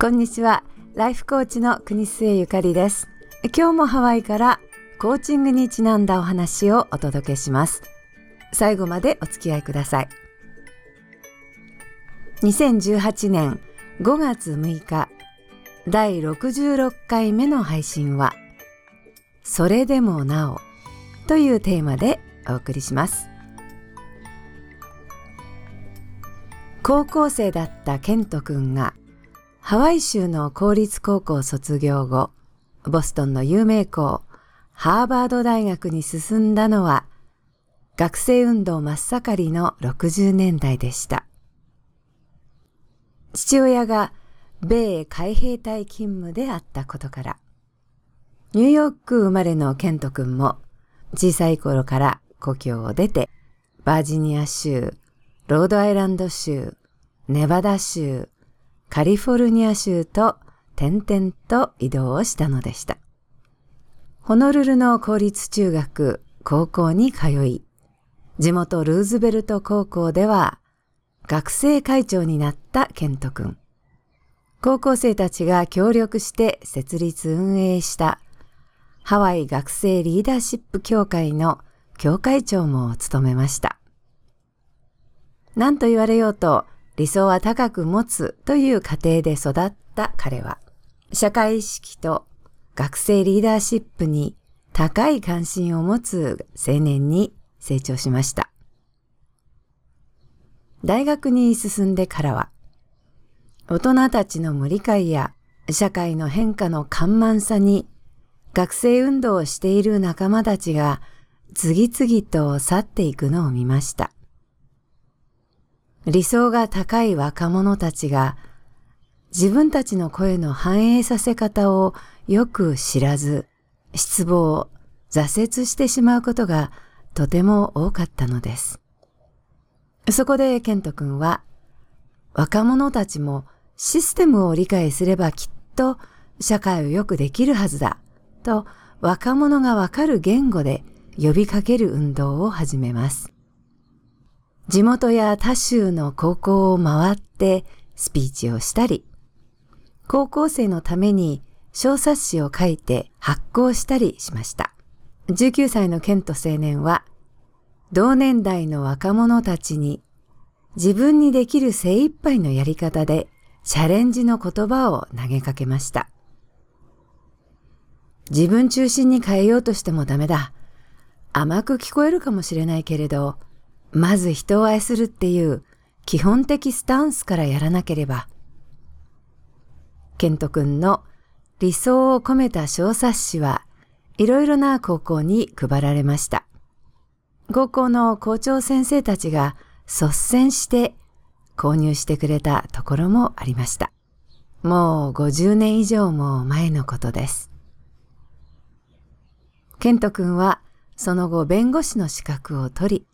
こんにちは。ライフコーチの国末ゆかりです。今日もハワイからコーチングにちなんだお話をお届けします。最後までお付き合いください。2018年5月6日第66回目の配信はそれでもなおというテーマでお送りします。高校生だったケント君がハワイ州の公立高校卒業後、ボストンの有名校、ハーバード大学に進んだのは、学生運動真っ盛りの60年代でした。父親が米海兵隊勤務であったことから、ニューヨーク生まれのケント君も小さい頃から故郷を出て、バージニア州、ロードアイランド州、ネバダ州、カリフォルニア州と転々と移動をしたのでした。ホノルルの公立中学、高校に通い、地元ルーズベルト高校では学生会長になったケント君。高校生たちが協力して設立運営したハワイ学生リーダーシップ協会の協会長も務めました。何と言われようと理想は高く持つという過程で育った彼は、社会意識と学生リーダーシップに高い関心を持つ青年に成長しました。大学に進んでからは、大人たちの無理解や社会の変化の緩慢さに学生運動をしている仲間たちが次々と去っていくのを見ました。理想が高い若者たちが自分たちの声の反映させ方をよく知らず、失望、挫折してしまうことがとても多かったのです。そこでケント君は、若者たちもシステムを理解すればきっと社会をよくできるはずだ、と若者がわかる言語で呼びかける運動を始めます。地元や他州の高校を回ってスピーチをしたり、高校生のために小冊子を書いて発行したりしました。19歳のケント青年は、同年代の若者たちに自分にできる精一杯のやり方でチャレンジの言葉を投げかけました。自分中心に変えようとしてもダメだ。甘く聞こえるかもしれないけれど、まず人を愛するっていう基本的スタンスからやらなければ。ケント君の理想を込めた小冊子はいろいろな高校に配られました。高校の校長先生たちが率先して購入してくれたところもありました。もう50年以上も前のことです。ケント君はその後弁護士の資格を取り、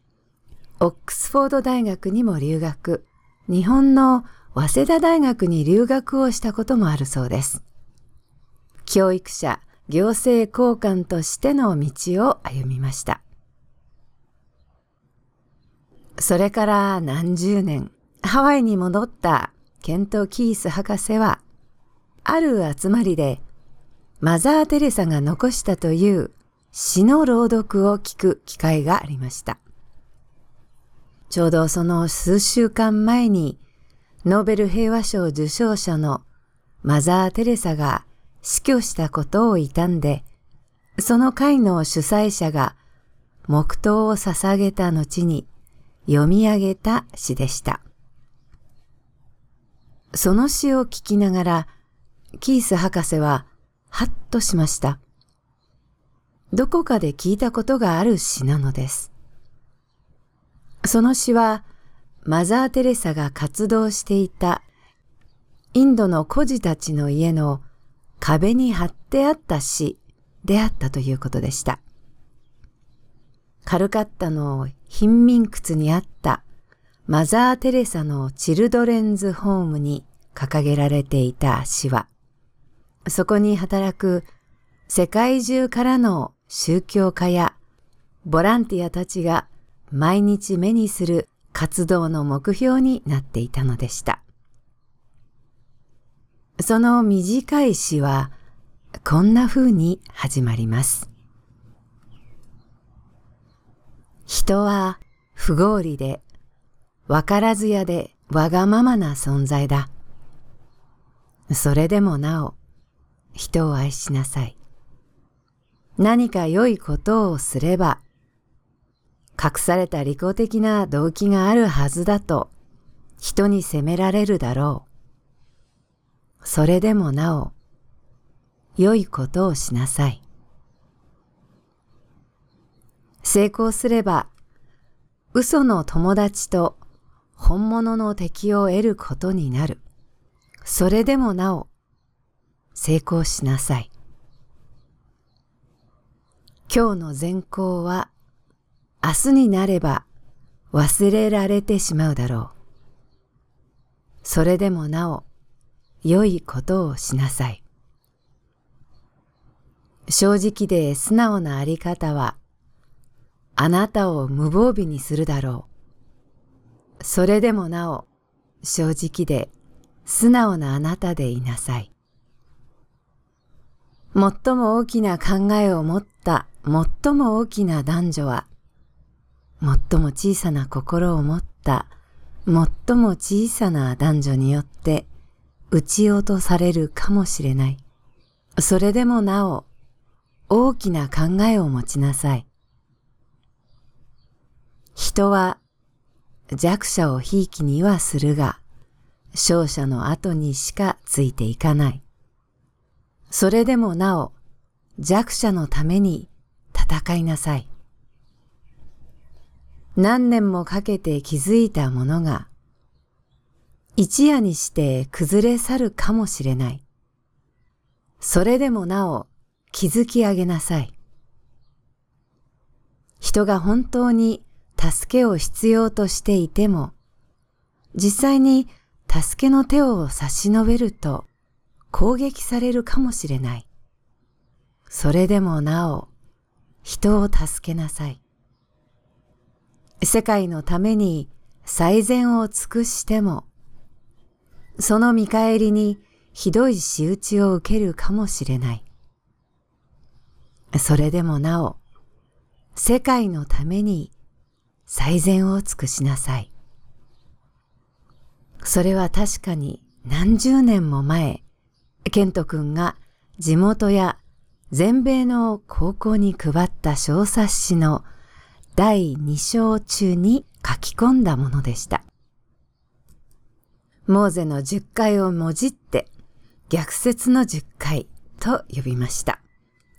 オックスフォード大学にも留学、日本の早稲田大学に留学をしたこともあるそうです。教育者、行政交換としての道を歩みました。それから何十年、ハワイに戻ったケント・キース博士は、ある集まりでマザー・テレサが残したという詩の朗読を聞く機会がありました。ちょうどその数週間前に、ノーベル平和賞受賞者のマザー・テレサが死去したことを悼んで、その会の主催者が黙祷を捧げた後に読み上げた詩でした。その詩を聞きながら、キース博士はハッとしました。どこかで聞いたことがある詩なのです。その詩はマザー・テレサが活動していたインドの孤児たちの家の壁に貼ってあった詩であったということでした。カルカッタの貧民窟にあったマザー・テレサのチルドレンズ・ホームに掲げられていた詩は、そこに働く世界中からの宗教家やボランティアたちが毎日目にする活動の目標になっていたのでした。その短い詩はこんな風に始まります。人は不合理で、わからずやでわがままな存在だ。それでもなお、人を愛しなさい。何か良いことをすれば、隠された利己的な動機があるはずだと人に責められるだろう。それでもなお、良いことをしなさい。成功すれば、嘘の友達と本物の敵を得ることになる。それでもなお、成功しなさい。今日の善行は明日になれば忘れられてしまうだろう。それでもなお良いことをしなさい。正直で素直なあり方はあなたを無防備にするだろう。それでもなお正直で素直なあなたでいなさい。最も大きな考えを持った最も大きな男女は、最も小さな心を持った最も小さな男女によって撃ち落とされるかもしれない。それでもなお大きな考えを持ちなさい。人は弱者をひいきにはするが、勝者の後にしかついていかない。それでもなお弱者のために戦いなさい。何年もかけて築いたものが一夜にして崩れ去るかもしれない。それでもなお築き上げなさい。人が本当に助けを必要としていても、実際に助けの手を差し伸べると攻撃されるかもしれない。それでもなお、人を助けなさい。世界のために最善を尽くしても、その見返りにひどい仕打ちを受けるかもしれない。それでもなお、世界のために最善を尽くしなさい。それは確かに何十年も前、ケント君が地元や全米の高校に配った小冊子の第2章中に書き込んだものでした。モーゼの10回をもじって逆説の10回と呼びました。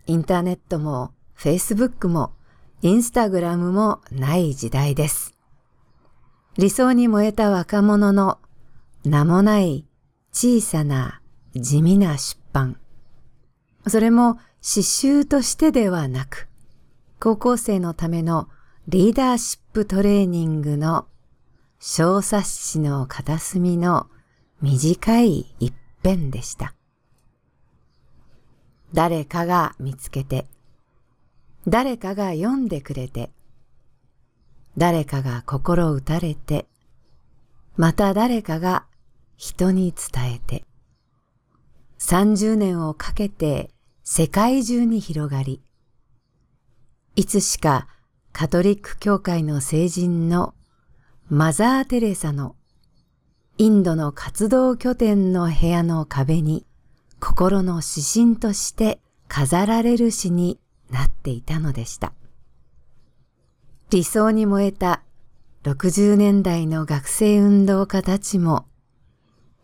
インターネットも Facebook もインスタグラムもない時代です。理想に燃えた若者の名もない小さな地味な出版。それも詩集としてではなく、高校生のためのリーダーシップトレーニングの小冊子の片隅の短い一編でした。誰かが見つけて、誰かが読んでくれて、誰かが心打たれて、また誰かが人に伝えて、30年をかけて世界中に広がり、いつしかカトリック教会の聖人のマザー・テレサのインドの活動拠点の部屋の壁に心の指針として飾られる詩になっていたのでした。理想に燃えた60年代の学生運動家たちも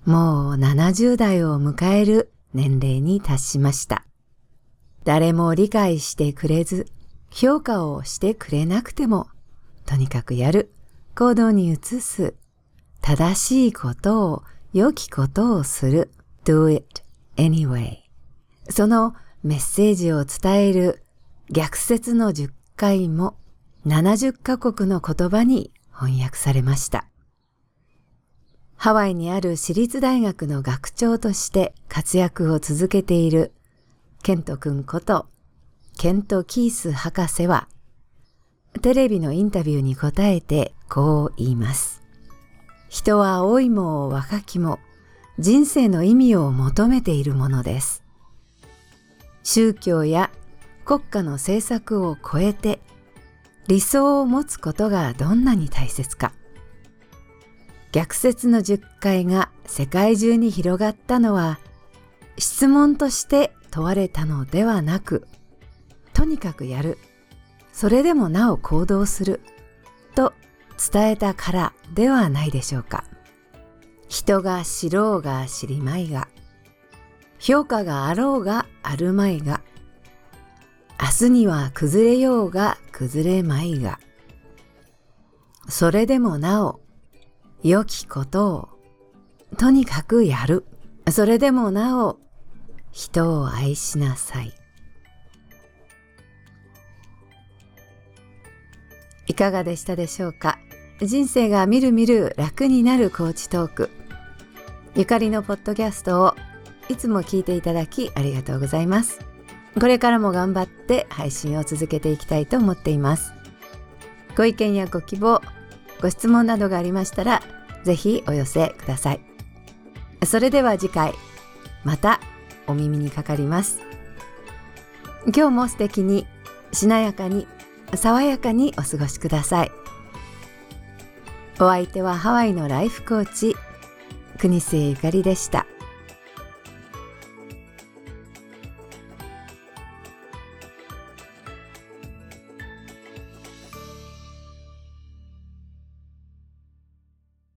もう70代を迎える年齢に達しました。誰も理解してくれず、評価をしてくれなくても、とにかくやる、行動に移す、正しいことを、良きことをする、do it anyway。そのメッセージを伝える逆説の10回も70カ国の言葉に翻訳されました。ハワイにある私立大学の学長として活躍を続けているケント君ことケント・キース博士はテレビのインタビューに答えてこう言います。人は老いも若きも人生の意味を求めているものです。宗教や国家の政策を超えて理想を持つことがどんなに大切か。逆説の十回が世界中に広がったのは質問として問われたのではなくとにかくやる。それでもなお行動する。と伝えたからではないでしょうか。人が知ろうが知りまいが評価があろうがあるまいが明日には崩れようが崩れまいがそれでもなお良きことをとにかくやる。それでもなお人を愛しなさい。かがでしたでしょうか？人生がみるみる楽になるコーチトーク。ゆかりのポッドキャストをいつも聞いていただきありがとうございます。これからも頑張って配信を続けていきたいと思っています。ご意見やご希望ご質問などがありましたらぜひお寄せください。それでは次回またお耳にかかります。今日も素敵にしなやかに爽やかにお過ごしくださいお相手はハワイのライフコーチ国瀬ゆかりでした。